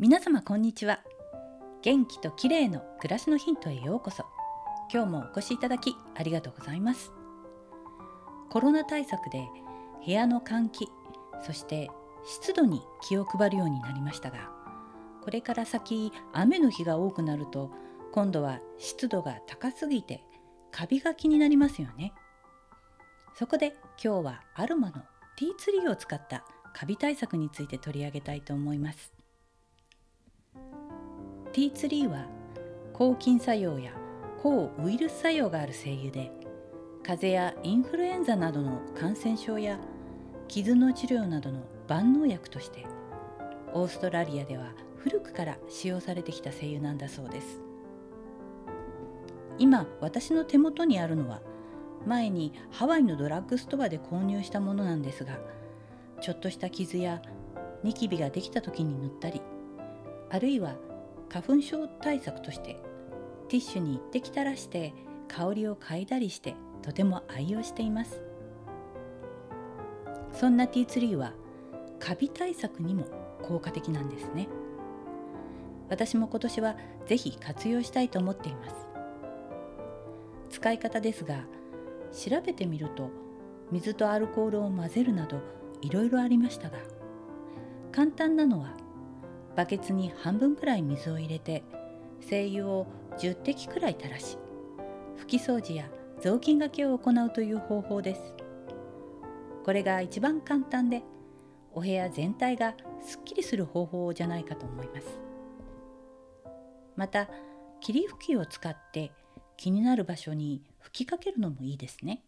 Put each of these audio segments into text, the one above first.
皆様こんにちは。元気と綺麗の暮らしのヒントへようこそ。今日もお越しいただきありがとうございます。コロナ対策で部屋の換気そして湿度に気を配るようになりましたがこれから先雨の日が多くなると今度は湿度が高すぎてカビが気になりますよね。そこで今日はアロマのティーツリーを使ったカビ対策について取り上げたいと思います。ティーツリーは抗菌作用や抗ウイルス作用がある精油で風邪やインフルエンザなどの感染症や傷の治療などの万能薬としてオーストラリアでは古くから使用されてきた精油なんだそうです。今私の手元にあるのは前にハワイのドラッグストアで購入したものなんですがちょっとした傷やニキビができた時に塗ったりあるいは花粉症対策としてティッシュに一滴垂らして香りを嗅いだりしてとても愛用しています。そんなティーツリーはカビ対策にも効果的なんですね。私も今年はぜひ活用したいと思っています。使い方ですが調べてみると水とアルコールを混ぜるなどいろいろありましたが簡単なのはバケツに半分くらい水を入れて精油を10滴くらい垂らし拭き掃除や雑巾がけを行うという方法です。これが一番簡単でお部屋全体がすっきりする方法じゃないかと思います。また霧吹きを使って気になる場所に吹きかけるのもいいですね。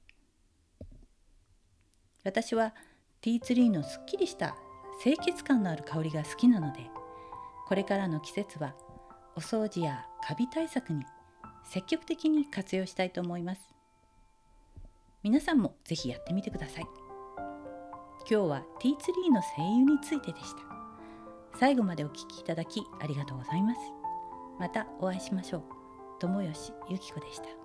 私はティーツリーのすっきりした清潔感のある香りが好きなのでこれからの季節はお掃除やカビ対策に積極的に活用したいと思います。皆さんもぜひやってみてください。今日はティーツリーの精油についてでした。最後までお聴きいただきありがとうございます。またお会いしましょう。友吉ゆき子でした。